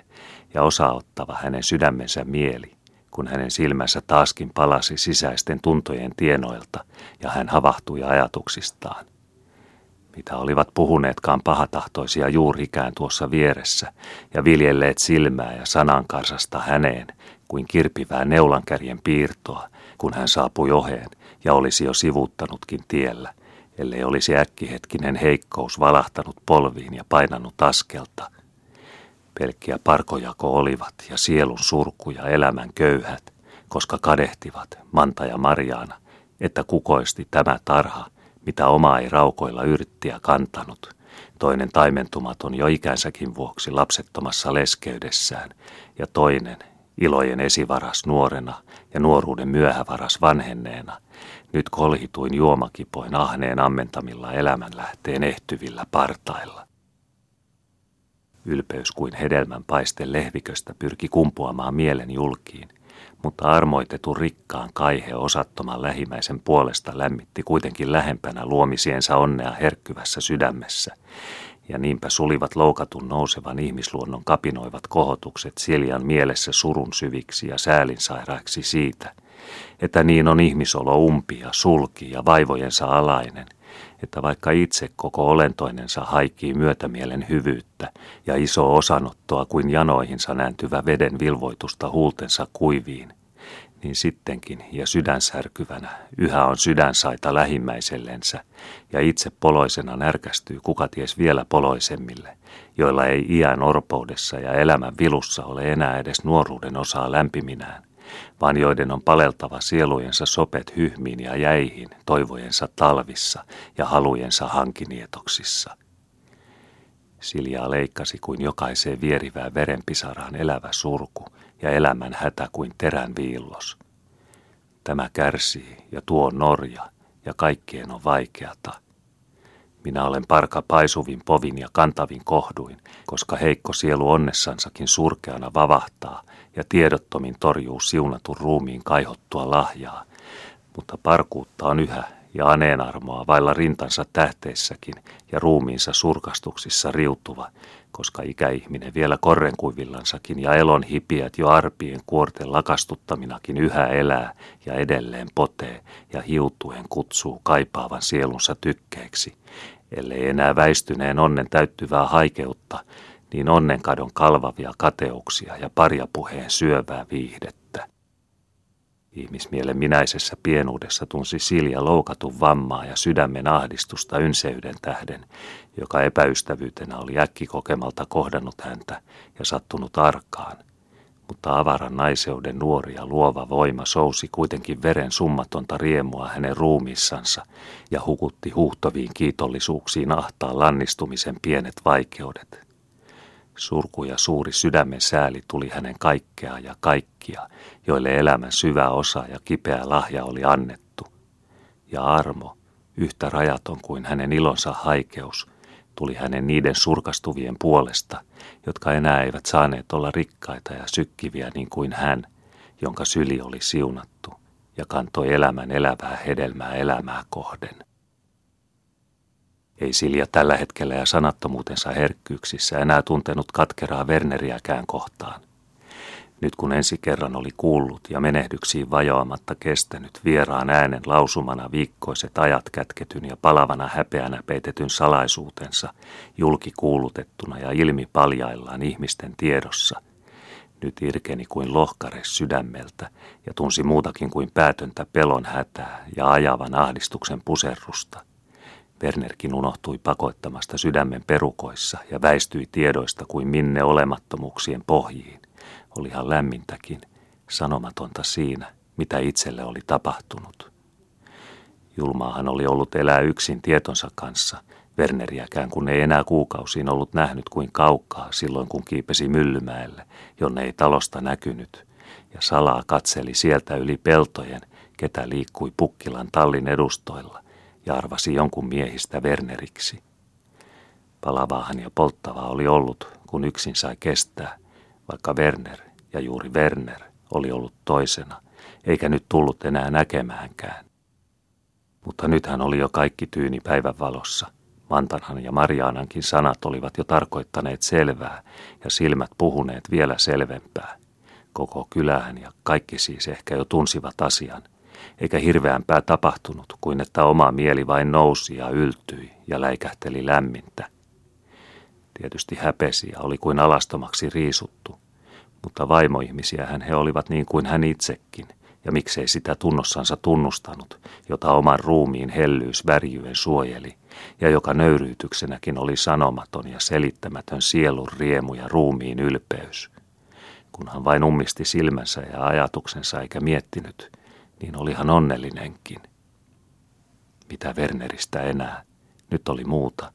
ja osaottava hänen sydämensä mieli, kun hänen silmänsä taaskin palasi sisäisten tuntojen tienoilta ja hän havahtui ajatuksistaan. Mitä olivat puhuneetkaan pahatahtoisia juurikään tuossa vieressä ja viljelleet silmää ja sanankarsasta häneen kuin kirpivää neulankärjen piirtoa, kun hän saapui oheen ja olisi jo sivuuttanutkin tiellä, ellei olisi äkkihetkinen heikkous valahtanut polviin ja painanut askelta – Pelkkiä parkojako olivat ja sielun surku ja elämän köyhät, koska kadehtivat, Manta ja Marjaana, että kukoisti tämä tarha, mitä oma ei raukoilla yrttiä kantanut. Toinen taimentumaton jo ikänsäkin vuoksi lapsettomassa leskeydessään, ja toinen, ilojen esivaras nuorena ja nuoruuden myöhävaras vanhenneena, nyt kolhituin juomakipoin ahneen ammentamilla elämänlähteen ehtyvillä partailla. Ylpeys kuin hedelmän paiste lehviköstä pyrki kumpuamaan mielen julkiin, mutta armoitetun rikkaan kaihe osattoman lähimmäisen puolesta lämmitti kuitenkin lähempänä luomisiensa onnea herkkyvässä sydämessä, ja niinpä sulivat loukatun nousevan ihmisluonnon kapinoivat kohotukset Siljan mielessä surun syviksi ja säälinsairaiksi siitä, että niin on ihmisolo umpi ja sulki ja vaivojensa alainen – että vaikka itse koko olentoinensa haikii myötämielen hyvyyttä ja iso osanottoa kuin janoihinsa nääntyvä veden vilvoitusta huultensa kuiviin, niin sittenkin ja sydänsärkyvänä yhä on sydänsaita lähimmäisellensä ja itse poloisena närkästyy kukaties vielä poloisemmille, joilla ei iän orpoudessa ja elämän vilussa ole enää edes nuoruuden osaa lämpiminään, vaan joiden on paleltava sielujensa sopet hyhmiin ja jäihin toivojensa talvissa ja halujensa hankinietoksissa. Siljaa leikkasi kuin jokaiseen vierivään verenpisaraan elävä surku ja elämän hätä kuin terän viillos. Tämä kärsii ja tuo norja ja kaikkien on vaikeata – minä olen parka paisuvin povin ja kantavin kohduin, koska heikko sielu onnessansakin surkeana vavahtaa ja tiedottomin torjuu siunatun ruumiin kaihottua lahjaa. Mutta parkuutta on yhä ja aneenarmoa vailla rintansa tähteissäkin ja ruumiinsa surkastuksissa riutuva, koska ikäihminen vielä korrenkuivillansakin ja elon hipiät jo arpien kuorten lakastuttaminakin yhä elää ja edelleen potee ja hiutuen kutsuu kaipaavan sielunsa tykkeeksi, ellei enää väistyneen onnen täyttyvää haikeutta, niin onnenkadon kalvavia kateuksia ja parjapuheen syövää viihdettä. Ihmismielen minäisessä pienuudessa tunsi Silja loukatun vammaa ja sydämen ahdistusta ynseyden tähden, joka epäystävyytenä oli äkkikokemalta kohdannut häntä ja sattunut arkaan. Mutta avaran naiseuden nuori ja luova voima sousi kuitenkin veren summatonta riemua hänen ruumiissansa ja hukutti huhtoviin kiitollisuuksiin ahtaan lannistumisen pienet vaikeudet. Surku ja suuri sydämen sääli tuli hänen kaikkea ja kaikkia, joille elämän syvä osa ja kipeä lahja oli annettu. Ja armo, yhtä rajaton kuin hänen ilonsa haikeus, tuli hänen niiden surkastuvien puolesta, jotka enää eivät saaneet olla rikkaita ja sykkiviä niin kuin hän, jonka syli oli siunattu ja kantoi elämän elävää hedelmää elämää kohden. Ei Silja tällä hetkellä ja sanattomuutensa herkkyyksissä enää tuntenut katkeraa Werneriäkään kohtaan. Nyt kun ensi kerran oli kuullut ja menehdyksiin vajoamatta kestänyt vieraan äänen lausumana viikkoiset ajat kätketyn ja palavana häpeänä peitetyn salaisuutensa, julki kuulutettuna ja ilmi paljaillaan ihmisten tiedossa, nyt irkeni kuin lohkare sydämeltä ja tunsi muutakin kuin päätöntä pelon hätää ja ajavan ahdistuksen puserrusta. Wernerkin unohtui pakoittamasta sydämen perukoissa ja väistyi tiedoista kuin minne olemattomuuksien pohjiin. Olihan lämmintäkin, sanomatonta siinä, mitä itselle oli tapahtunut. Julmaahan oli ollut elää yksin tietonsa kanssa, Werneriäkään kun ei enää kuukausiin ollut nähnyt kuin kaukaa silloin kun kiipesi Myllymäelle, jonne ei talosta näkynyt, ja salaa katseli sieltä yli peltojen, ketä liikkui Pukkilan tallin edustoilla, ja arvasi jonkun miehistä Werneriksi. Palavaahan ja polttavaa oli ollut, kun yksin sai kestää, vaikka Werner ja juuri Werner oli ollut toisena, eikä nyt tullut enää näkemäänkään. Mutta nythän oli jo kaikki tyyni päivän valossa. Mantanhan ja Marianankin sanat olivat jo tarkoittaneet selvää ja silmät puhuneet vielä selvempää. Koko kylähän ja kaikki siis ehkä jo tunsivat asian – eikä hirveämpää tapahtunut kuin että oma mieli vain nousi ja yltyi ja läikähteli lämmintä. Tietysti häpesi ja oli kuin alastomaksi riisuttu, mutta vaimoihmisiähän he olivat niin kuin hän itsekin, ja miksei sitä tunnossansa tunnustanut, jota oman ruumiin hellyys värjyen suojeli, ja joka nöyryytyksenäkin oli sanomaton ja selittämätön sielun riemu ja ruumiin ylpeys. Kunhan vain ummisti silmänsä ja ajatuksensa eikä miettinyt, niin olihan onnellinenkin. Mitä Werneristä enää? Nyt oli muuta.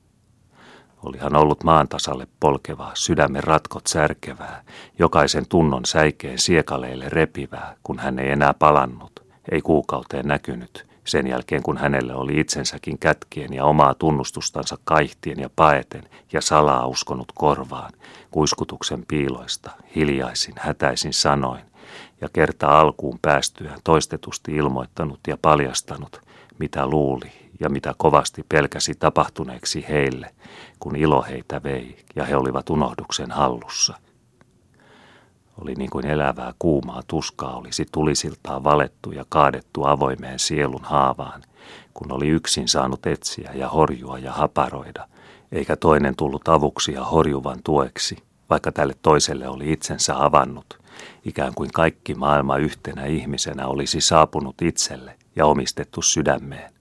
Olihan ollut maan tasalle polkevaa, sydämen ratkot särkevää, jokaisen tunnon säikeen siekaleille repivää, kun hän ei enää palannut, ei kuukauteen näkynyt, sen jälkeen kun hänelle oli itsensäkin kätkien ja omaa tunnustustansa kaihtien ja paeten ja salaa uskonut korvaan, kuiskutuksen piiloista, hiljaisin, hätäisin sanoin, ja kerta alkuun päästyään toistetusti ilmoittanut ja paljastanut, mitä luuli ja mitä kovasti pelkäsi tapahtuneeksi heille, kun ilo heitä vei ja he olivat unohduksen hallussa. Oli niin kuin elävää kuumaa tuskaa olisi tulisiltaan valettu ja kaadettu avoimeen sielun haavaan, kun oli yksin saanut etsiä ja horjua ja haparoida, eikä toinen tullut avuksi ja horjuvan tueksi, vaikka tälle toiselle oli itsensä avannut – ikään kuin kaikki maailma yhtenä ihmisenä olisi saapunut itselle ja omistettu sydämeen.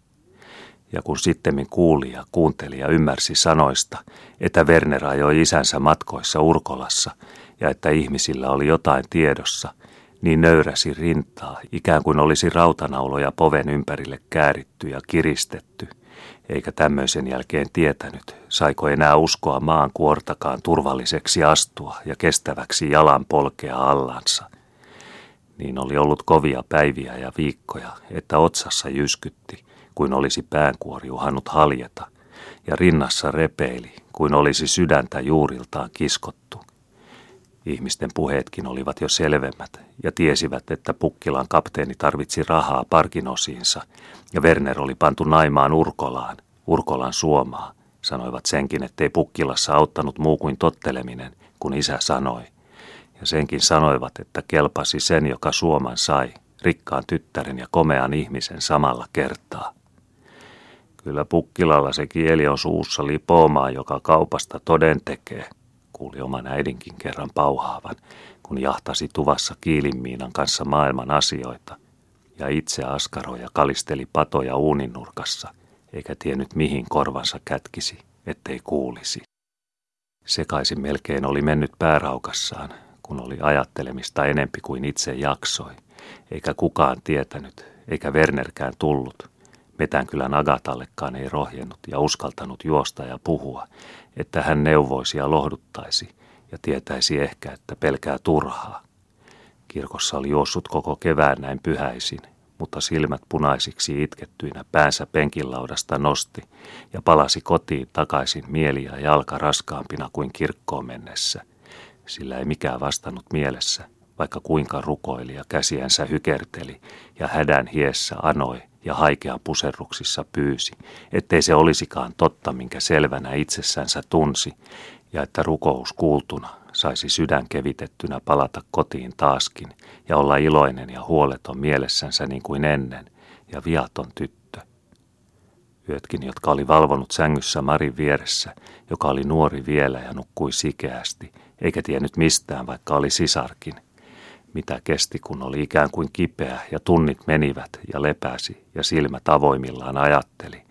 Ja kun sittemmin kuuli ja kuunteli ja ymmärsi sanoista, että Werner ajoi isänsä matkoissa Urkolassa ja että ihmisillä oli jotain tiedossa, niin nöyräsi rintaa, ikään kuin olisi rautanauloja poven ympärille kääritty ja kiristetty – eikä tämmöisen jälkeen tietänyt, saiko enää uskoa maan kuortakaan turvalliseksi astua ja kestäväksi jalan polkea allansa. Niin oli ollut kovia päiviä ja viikkoja, että otsassa jyskytti, kuin olisi päänkuori uhannut haljeta, ja rinnassa repeili, kuin olisi sydäntä juuriltaan kiskottu. Ihmisten puheetkin olivat jo selvemmät ja tiesivät, että Pukkilan kapteeni tarvitsi rahaa parkinosiinsa ja Werner oli pantu naimaan Urkolaan, Urkolan suomaa. Sanoivat senkin, ettei Pukkilassa auttanut muu kuin totteleminen, kun isä sanoi. Ja senkin sanoivat, että kelpasi sen, joka suoman sai, rikkaan tyttären ja komean ihmisen samalla kertaa. Kyllä Pukkilalla se kieli on suussa lipoomaa, joka kaupasta toden tekee – kuuli oman äidinkin kerran pauhaavan, kun jahtasi tuvassa kiilinmiinan kanssa maailman asioita, ja itse askaroja kalisteli patoja uuninurkassa, eikä tiennyt mihin korvansa kätkisi, ettei kuulisi. Sekaisin melkein oli mennyt pääraukassaan, kun oli ajattelemista enempi kuin itse jaksoi, eikä kukaan tietänyt, eikä Wernerkään tullut. Metänkylän Agatallekaan ei rohjennut ja uskaltanut juosta ja puhua, että hän neuvoisi ja lohduttaisi ja tietäisi ehkä, että pelkää turhaa. Kirkossa oli juossut koko kevään näin pyhäisin, mutta silmät punaisiksi itkettyinä päänsä penkinlaudasta nosti ja palasi kotiin takaisin mieli ja jalka raskaampina kuin kirkkoon mennessä. Sillä ei mikään vastannut mielessä, vaikka kuinka rukoili ja käsiänsä hykerteli ja hädän hiessä anoi ja haikean puserruksissa pyysi, ettei se olisikaan totta, minkä selvänä itsessänsä tunsi, ja että rukous kuultuna saisi sydän kevitettynä palata kotiin taaskin ja olla iloinen ja huoleton mielessänsä niin kuin ennen ja viaton tyttö. Yötkin, jotka oli valvonut sängyssä Marin vieressä, joka oli nuori vielä ja nukkui sikeästi, eikä tiennyt mistään, vaikka oli sisarkin. Mitä kesti, kun oli ikään kuin kipeä ja tunnit menivät ja lepäsi ja silmät avoimillaan ajatteli,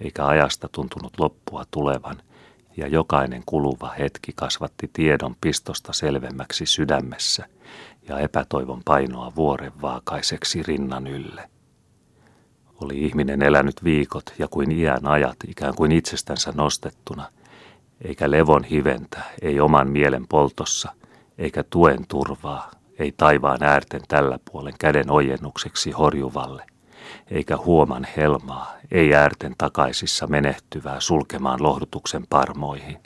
eikä ajasta tuntunut loppua tulevan – ja jokainen kuluva hetki kasvatti tiedon pistosta selvemmäksi sydämessä ja epätoivon painoa vuoren vaakaiseksi rinnan ylle. Oli ihminen elänyt viikot ja kuin iän ajat ikään kuin itsestänsä nostettuna, eikä levon hiventä, ei oman mielen poltossa, eikä tuen turvaa, ei taivaan äärten tällä puolen käden ojennukseksi horjuvalle, eikä huoman helmaa, ei äärten takaisissa menehtyvää sulkemaan lohdutuksen parmoihin.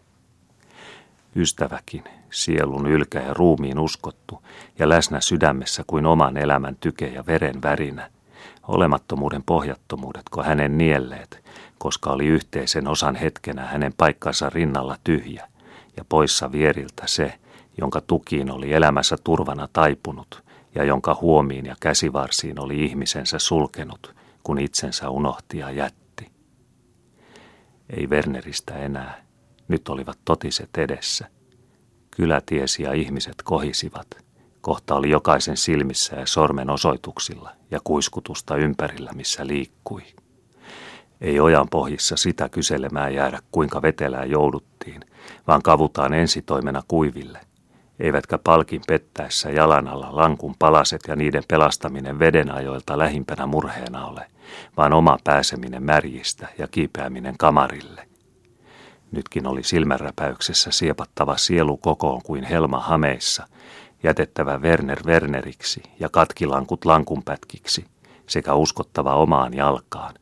Ystäväkin, sielun ylkä ja ruumiin uskottu ja läsnä sydämessä kuin oman elämän tyke ja veren värinä, olemattomuuden pohjattomuudetko hänen nielleet, koska oli yhteisen osan hetkenä hänen paikkansa rinnalla tyhjä ja poissa vieriltä se, jonka tukiin oli elämässä turvana taipunut ja jonka huomiin ja käsivarsiin oli ihmisensä sulkenut, kun itsensä unohti ja jätti. Ei Werneristä enää, nyt olivat totiset edessä. Kylätiesi ja ihmiset kohisivat. Kohta oli jokaisen silmissä ja sormen osoituksilla ja kuiskutusta ympärillä, missä liikkui. Ei ojan pohjissa sitä kyselemään jäädä, kuinka vetelää jouduttiin, vaan kavutaan ensitoimena kuiville – eivätkä palkin pettäessä jalan alla lankun palaset ja niiden pelastaminen vedenajoilta lähimpänä murheena ole, vaan oma pääseminen märjistä ja kiipeäminen kamarille. Nytkin oli silmänräpäyksessä siepattava sielu kokoon kuin helma hameissa, jätettävä Werner Werneriksi ja katkilankut lankunpätkiksi, sekä uskottava omaan jalkaan,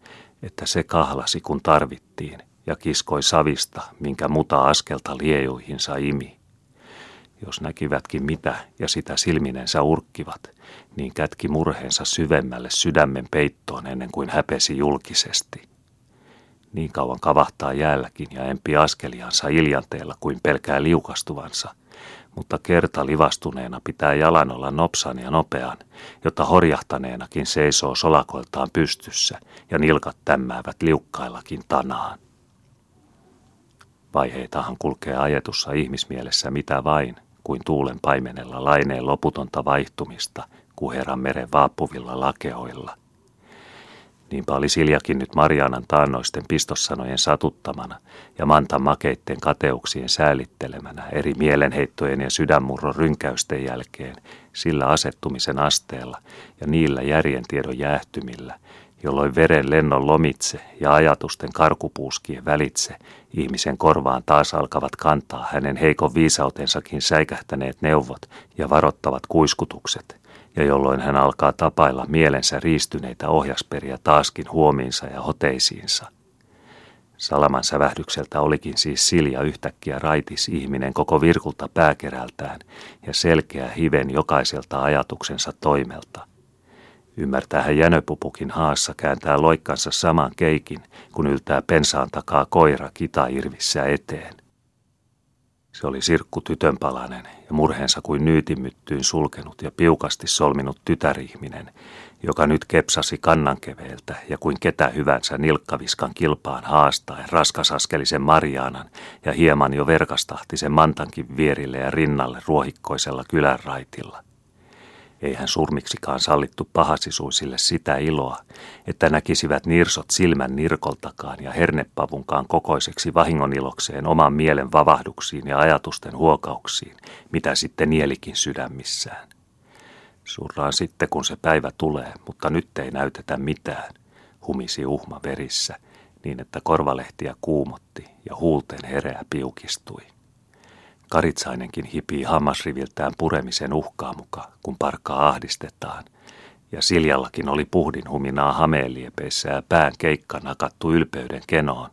että se kahlasi kun tarvittiin ja kiskoi savista, minkä muta askelta liejuihinsa imi. Jos näkivätkin mitä ja sitä silminensä urkkivat, niin kätki murheensa syvemmälle sydämen peittoon ennen kuin häpesi julkisesti. Niin kauan kavahtaa jäälläkin ja empi askeliansa iljanteella kuin pelkää liukastuvansa, mutta kerta livastuneena pitää jalan olla nopsan ja nopean, jotta horjahtaneenakin seisoo solakoiltaan pystyssä ja nilkat tämmäävät liukkaillakin tanaan. Vaiheitahan kulkee ajetussa ihmismielessä mitä vain – kuin tuulen paimenella laineen loputonta vaihtumista kuheran meren vaappuvilla lakeoilla. Niinpä oli Siljakin nyt Marianan taannoisten pistossanojen satuttamana ja Mantan makeitten kateuksien säälittelemänä eri mielenheittojen ja sydänmurron rynkäysten jälkeen sillä asettumisen asteella ja niillä järjentiedon jäähtymillä, jolloin veren lennon lomitse ja ajatusten karkupuuskien välitse ihmisen korvaan taas alkavat kantaa hänen heikon viisautensakin säikähtäneet neuvot ja varottavat kuiskutukset, ja jolloin hän alkaa tapailla mielensä riistyneitä ohjasperiä taaskin huomiinsa ja hoteisiinsa. Salaman sävähdykseltä olikin siis Silja yhtäkkiä raitis ihminen koko virkulta pääkerältään ja selkeä hiven jokaiselta ajatuksensa toimelta – Ymmärtää hän jänöpupukin haassa kääntää loikkansa saman keikin, kun yltää pensaan takaa koira kita irvissä eteen. Se oli sirkku tytönpalanen ja murheensa kuin nyytimyttyyn sulkenut ja piukasti solminut tytärihminen, joka nyt kepsasi kannankeveeltä ja kuin ketä hyvänsä nilkkaviskan kilpaan haastaen raskasaskelisen Mariaanan ja hieman jo verkastahtisen Mantankin vierille ja rinnalle ruohikkoisella kylän raitilla. Eihän surmiksikaan sallittu pahasisuisille sitä iloa, että näkisivät nirsot silmän nirkoltakaan ja hernepavunkaan kokoiseksi vahingonilokseen oman mielen vavahduksiin ja ajatusten huokauksiin, mitä sitten nielikin sydämissään. Surraan sitten, kun se päivä tulee, mutta nyt ei näytetä mitään, humisi uhma verissä, niin että korvalehtiä kuumotti ja huulten hereä piukistui. Karitsainenkin hipii hammasriviltään puremisen uhkaa muka, kun parkkaa ahdistetaan, ja Siljallakin oli puhdin huminaa hameeliepeissä ja pään keikka nakattu ylpeyden kenoon,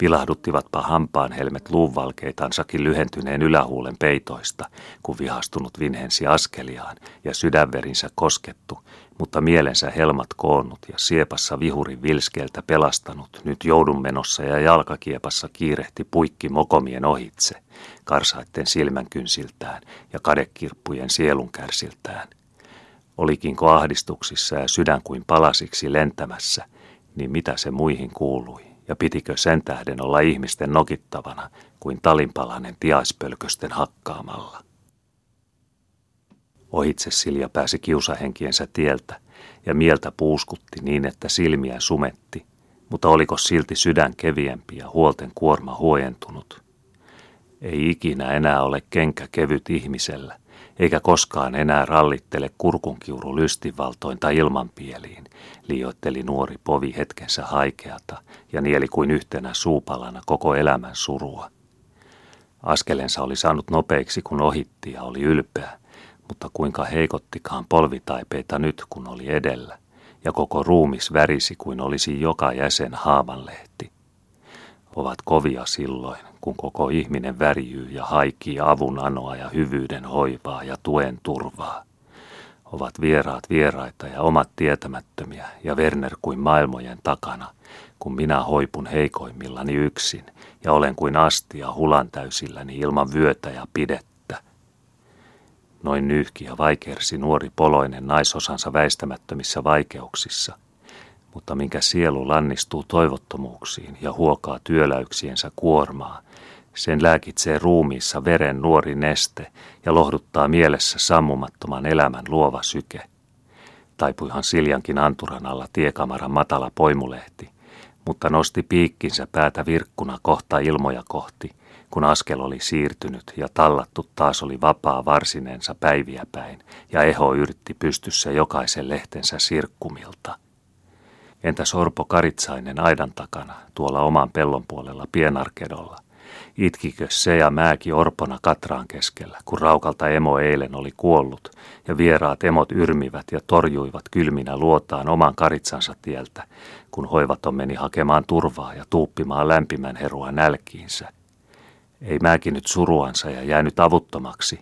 Vilahduttivatpa hampaan helmet luunvalkeitansakin lyhentyneen ylähuulen peitoista, kun vihastunut vinhensi askeliaan ja sydänverinsä koskettu, mutta mielensä helmat koonnut ja siepassa vihurin vilskeltä pelastanut, nyt joudun menossa ja jalkakiepassa kiirehti puikki mokomien ohitse, karsaitten silmänkynsiltään ja kadekirppujen kärsiltään. Olikinko ahdistuksissa ja sydän kuin palasiksi lentämässä, niin mitä se muihin kuului? ja pitikö sen tähden olla ihmisten nokittavana kuin talinpalanen tiaispölkösten hakkaamalla. Ohitse Silja pääsi kiusahenkiensä tieltä ja mieltä puuskutti niin, että silmiä sumetti, mutta oliko silti sydän keviempi ja huolten kuorma huojentunut. Ei ikinä enää ole kenkä kevyt ihmisellä, eikä koskaan enää rallittele kurkunkiuru lystivaltoin tai ilmanpieliin, liioitteli nuori povi hetkensä haikeata ja nieli kuin yhtenä suupalana koko elämän surua. Askelensa oli saanut nopeiksi, kun ohitti ja oli ylpeä, mutta kuinka heikottikaan polvitaipeita nyt, kun oli edellä, ja koko ruumis värisi kuin olisi joka jäsen haavanlehti. Ovat kovia silloin, kun koko ihminen värjyy ja haikii avun anoa ja hyvyyden hoivaa ja tuen turvaa. Ovat vieraat vieraita ja omat tietämättömiä ja Werner kuin maailmojen takana, kun minä hoipun heikoimmillani yksin ja olen kuin astia hulan täysilläni ilman vyötä ja pidettä. Noin nyhki ja vaikersi nuori poloinen naisosansa väistämättömissä vaikeuksissa – mutta minkä sielu lannistuu toivottomuuksiin ja huokaa työläyksiensä kuormaa, sen lääkitsee ruumiissa veren nuori neste ja lohduttaa mielessä sammumattoman elämän luova syke. Taipuihan Siljankin anturan alla tiekamaran matala poimulehti, mutta nosti piikkinsä päätä virkkuna kohta ilmoja kohti, kun askel oli siirtynyt ja tallattu taas oli vapaa varsinensa päiviä päin ja eho yrtti pystyssä jokaisen lehtensä sirkkumilta – Entä Sorpo Karitsainen aidan takana, tuolla oman pellon puolella pienarkedolla? Itkikö se ja määki orpona Katraan keskellä, kun raukalta emo eilen oli kuollut, ja vieraat emot yrmivät ja torjuivat kylminä luotaan oman karitsansa tieltä, kun hoivaton meni hakemaan turvaa ja tuuppimaan lämpimän herua nälkiinsä. Ei määki nyt suruansa ja jäänyt avuttomaksi,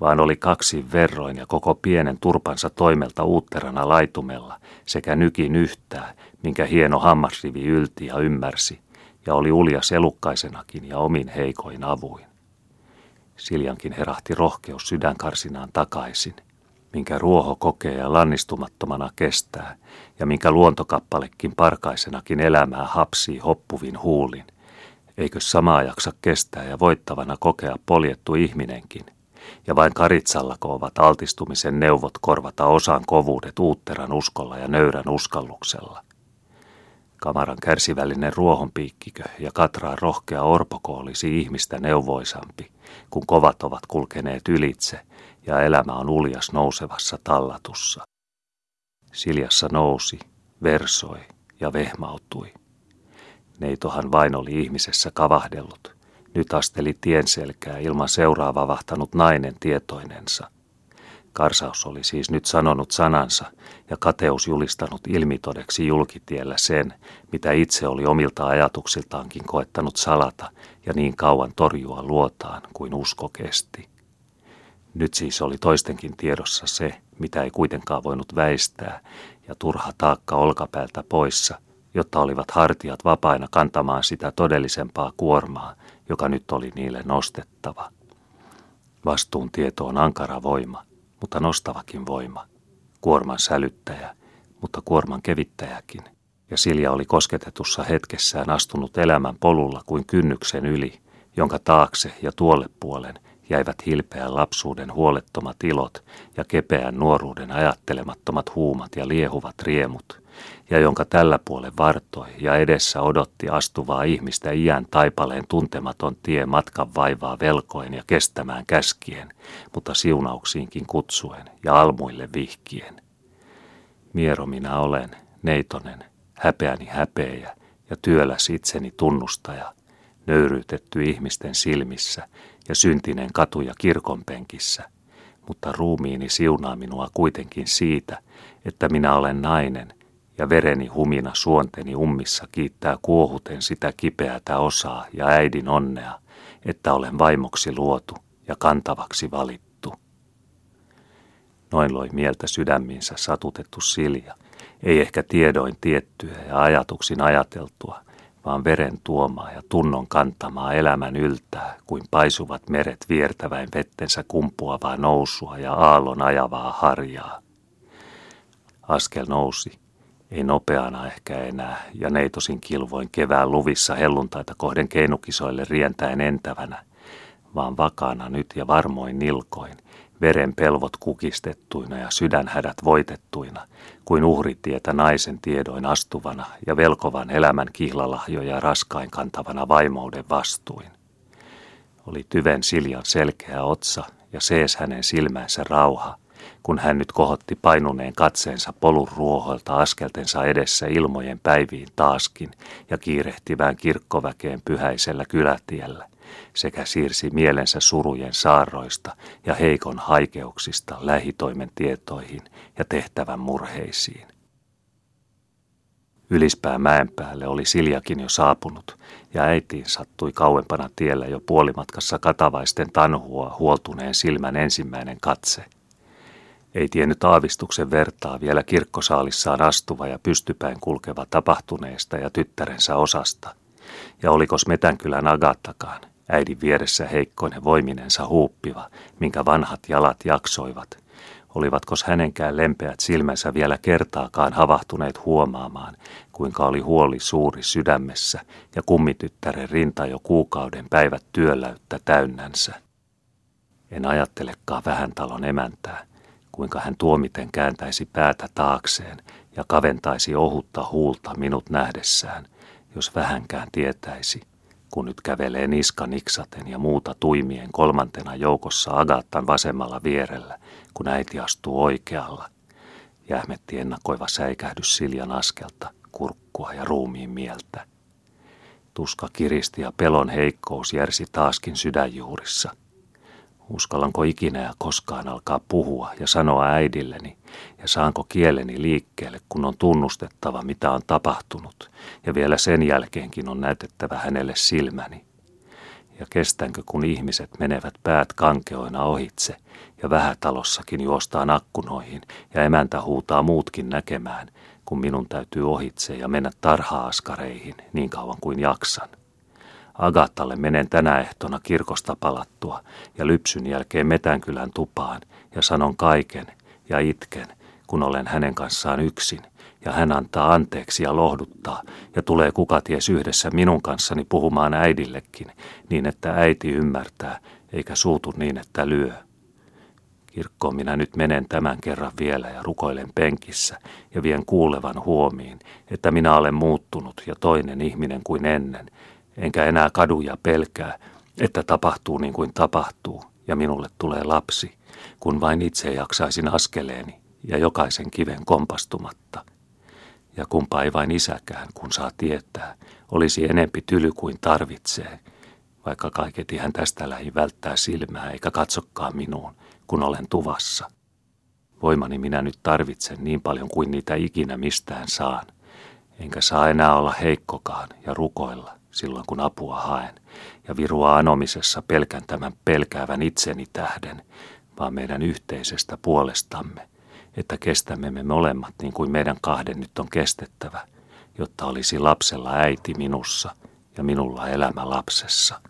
vaan oli kaksi verroin ja koko pienen turpansa toimelta uutterana laitumella sekä nykin yhtää, minkä hieno hammasrivi ylti ja ymmärsi, ja oli uljas elukkaisenakin ja omin heikoin avuin. Siljankin herahti rohkeus sydänkarsinaan takaisin, minkä ruoho kokee ja lannistumattomana kestää, ja minkä luontokappalekin parkaisenakin elämää hapsii hoppuvin huulin. Eikö samaa jaksa kestää ja voittavana kokea poljettu ihminenkin – ja vain Karitsallako ovat altistumisen neuvot korvata osan kovuudet uutteran uskolla ja nöyrän uskalluksella. Kamaran kärsivällinen ruohonpiikkikö ja Katraan rohkea orpoko olisi ihmistä neuvoisampi, kun kovat ovat kulkeneet ylitse ja elämä on uljas nousevassa tallatussa. Siljassa nousi, versoi ja vehmautui. Neitohan vain oli ihmisessä kavahdellut – nyt asteli tien selkää ilman seuraava vahtanut nainen tietoinensa. Karsaus oli siis nyt sanonut sanansa ja kateus julistanut ilmitodeksi julkitiellä sen, mitä itse oli omilta ajatuksiltaankin koettanut salata ja niin kauan torjua luotaan kuin usko kesti. Nyt siis oli toistenkin tiedossa se, mitä ei kuitenkaan voinut väistää, ja turha taakka olkapäältä poissa, jotta olivat hartiat vapaina kantamaan sitä todellisempaa kuormaa, joka nyt oli niille nostettava. Vastuun tieto on ankara voima, mutta nostavakin voima. Kuorman sälyttäjä, mutta kuorman kevittäjäkin. Ja Silja oli kosketetussa hetkessään astunut elämän polulla kuin kynnyksen yli, jonka taakse ja tuolle puolen jäivät hilpeän lapsuuden huolettomat ilot ja kepeän nuoruuden ajattelemattomat huumat ja liehuvat riemut, ja jonka tällä puolen vartoi ja edessä odotti astuvaa ihmistä iän taipaleen tuntematon tie matkan vaivaa velkoen ja kestämään käskien, mutta siunauksiinkin kutsuen ja almuille vihkien. Miero minä olen, neitonen, häpeäni häpeä ja työläs itseni tunnustaja, nöyryytetty ihmisten silmissä ja syntinen katuja kirkonpenkissä, mutta ruumiini siunaa minua kuitenkin siitä, että minä olen nainen ja vereni humina suonteni ummissa kiittää kuohuten sitä kipeätä osaa ja äidin onnea, että olen vaimoksi luotu ja kantavaksi valittu. Noin loi mieltä sydäminsä satutettu Silja, ei ehkä tiedoin tiettyä ja ajatuksin ajateltua, vaan veren tuomaa ja tunnon kantamaa elämän yltää, kuin paisuvat meret viertäväin vettensä kumpuavaa nousua ja aallon ajavaa harjaa. Askel nousi, ei nopeana ehkä enää, ja neitosin kilvoin kevään luvissa helluntaita kohden keinukisoille rientäen entävänä, vaan vakaana nyt ja varmoin nilkoin, veren pelvot kukistettuina ja sydänhädät voitettuina, kuin uhritietä naisen tiedoin astuvana ja velkovan elämän kihlalahjoja raskain kantavana vaimouden vastuin. Oli tyven Siljan selkeä otsa ja sees hänen silmänsä rauha, kun hän nyt kohotti painuneen katseensa polun ruohoilta askeltensa edessä ilmojen päiviin taaskin ja kiirehtivään kirkkoväkeen pyhäisellä kylätiellä, sekä siirsi mielensä surujen saarroista ja heikon haikeuksista lähitoimen tietoihin ja tehtävän murheisiin. Ylispää mäen päälle oli Siljakin jo saapunut, ja äitiin sattui kauempana tiellä jo puolimatkassa katavaisten tanhua huoltuneen silmän ensimmäinen katse – ei tiennyt aavistuksen vertaa vielä kirkkosaalissaan astuva ja pystypäin kulkeva tapahtuneesta ja tyttärensä osasta. Ja olikos Metänkylän Agattakaan, äidin vieressä heikkoinen voiminensa huuppiva, minkä vanhat jalat jaksoivat. Olivatkos hänenkään lempeät silmänsä vielä kertaakaan havahtuneet huomaamaan, kuinka oli huoli suuri sydämessä ja kummityttären rinta jo kuukauden päivät työläyttä täynnänsä. En ajattelekaan vähän talon emäntää, kuinka hän tuomiten kääntäisi päätä taakseen ja kaventaisi ohutta huulta minut nähdessään, jos vähänkään tietäisi, kun nyt kävelee niska niksaten ja muuta tuimien kolmantena joukossa Agattan vasemmalla vierellä, kun äiti astuu oikealla. Jähmetti ennakoiva säikähdys Siljan askelta, kurkkua ja ruumiin mieltä. Tuska kiristi ja pelon heikkous järsi taaskin sydänjuurissa – Uskallanko ikinä ja koskaan alkaa puhua ja sanoa äidilleni, ja saanko kieleni liikkeelle, kun on tunnustettava, mitä on tapahtunut, ja vielä sen jälkeenkin on näytettävä hänelle silmäni. Ja kestänkö, kun ihmiset menevät päät kankeoina ohitse, ja vähätalossakin juostaan akkunoihin, ja emäntä huutaa muutkin näkemään, kun minun täytyy ohitse ja mennä tarha-askareihin niin kauan kuin jaksan. Agattalle menen tänä ehtona kirkosta palattua ja lypsyn jälkeen Metänkylän tupaan ja sanon kaiken ja itken, kun olen hänen kanssaan yksin ja hän antaa anteeksi ja lohduttaa ja tulee kukaties yhdessä minun kanssani puhumaan äidillekin niin, että äiti ymmärtää eikä suutu niin, että lyö. Kirkkoon minä nyt menen tämän kerran vielä ja rukoilen penkissä ja vien kuulevan huomiin, että minä olen muuttunut ja toinen ihminen kuin ennen – enkä enää kaduja pelkää, että tapahtuu niin kuin tapahtuu ja minulle tulee lapsi, kun vain itse jaksaisin askeleeni ja jokaisen kiven kompastumatta. Ja kumpa ei vain isäkään, kun saa tietää, olisi enempi tyly kuin tarvitsee, vaikka kaiketi hän tästä lähi välttää silmää eikä katsokaan minuun, kun olen tuvassa. Voimani minä nyt tarvitsen niin paljon kuin niitä ikinä mistään saan, enkä saa enää olla heikkokaan ja rukoilla, silloin kun apua haen, ja virua anomisessa pelkän tämän pelkäävän itseni tähden, vaan meidän yhteisestä puolestamme, että kestämme me molemmat niin kuin meidän kahden nyt on kestettävä, jotta olisi lapsella äiti minussa ja minulla elämä lapsessa.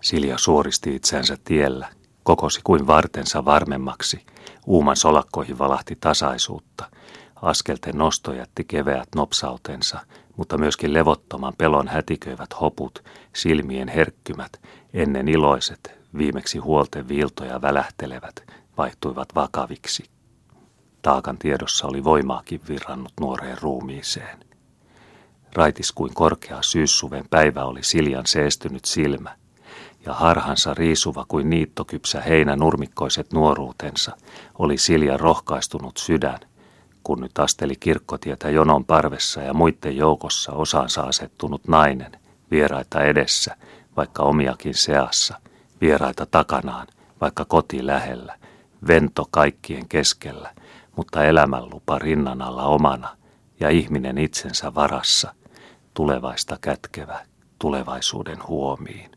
Silja suoristi itsensä tiellä, kokosi kuin vartensa varmemmaksi, uuman solakkoihin valahti tasaisuutta, askelten nosto jätti keveät nopsautensa, mutta myöskin levottoman pelon hätiköivät hoput, silmien herkkymät, ennen iloiset, viimeksi huolten viiltoja välähtelevät, vaihtuivat vakaviksi. Taakan tiedossa oli voimaakin virrannut nuoreen ruumiiseen. Raitis kuin korkea syyssuven päivä oli Siljan seestynyt silmä, ja harhansa riisuva kuin niittokypsä heinä nurmikkoiset nuoruutensa oli Siljan rohkaistunut sydän, kun nyt asteli kirkkotietä jonon parvessa ja muiden joukossa osaansa asettunut nainen, vieraita edessä, vaikka omiakin seassa, vieraita takanaan, vaikka koti lähellä, vento kaikkien keskellä, mutta elämänlupa rinnan alla omana ja ihminen itsensä varassa, tulevaista kätkevä tulevaisuuden huomiin.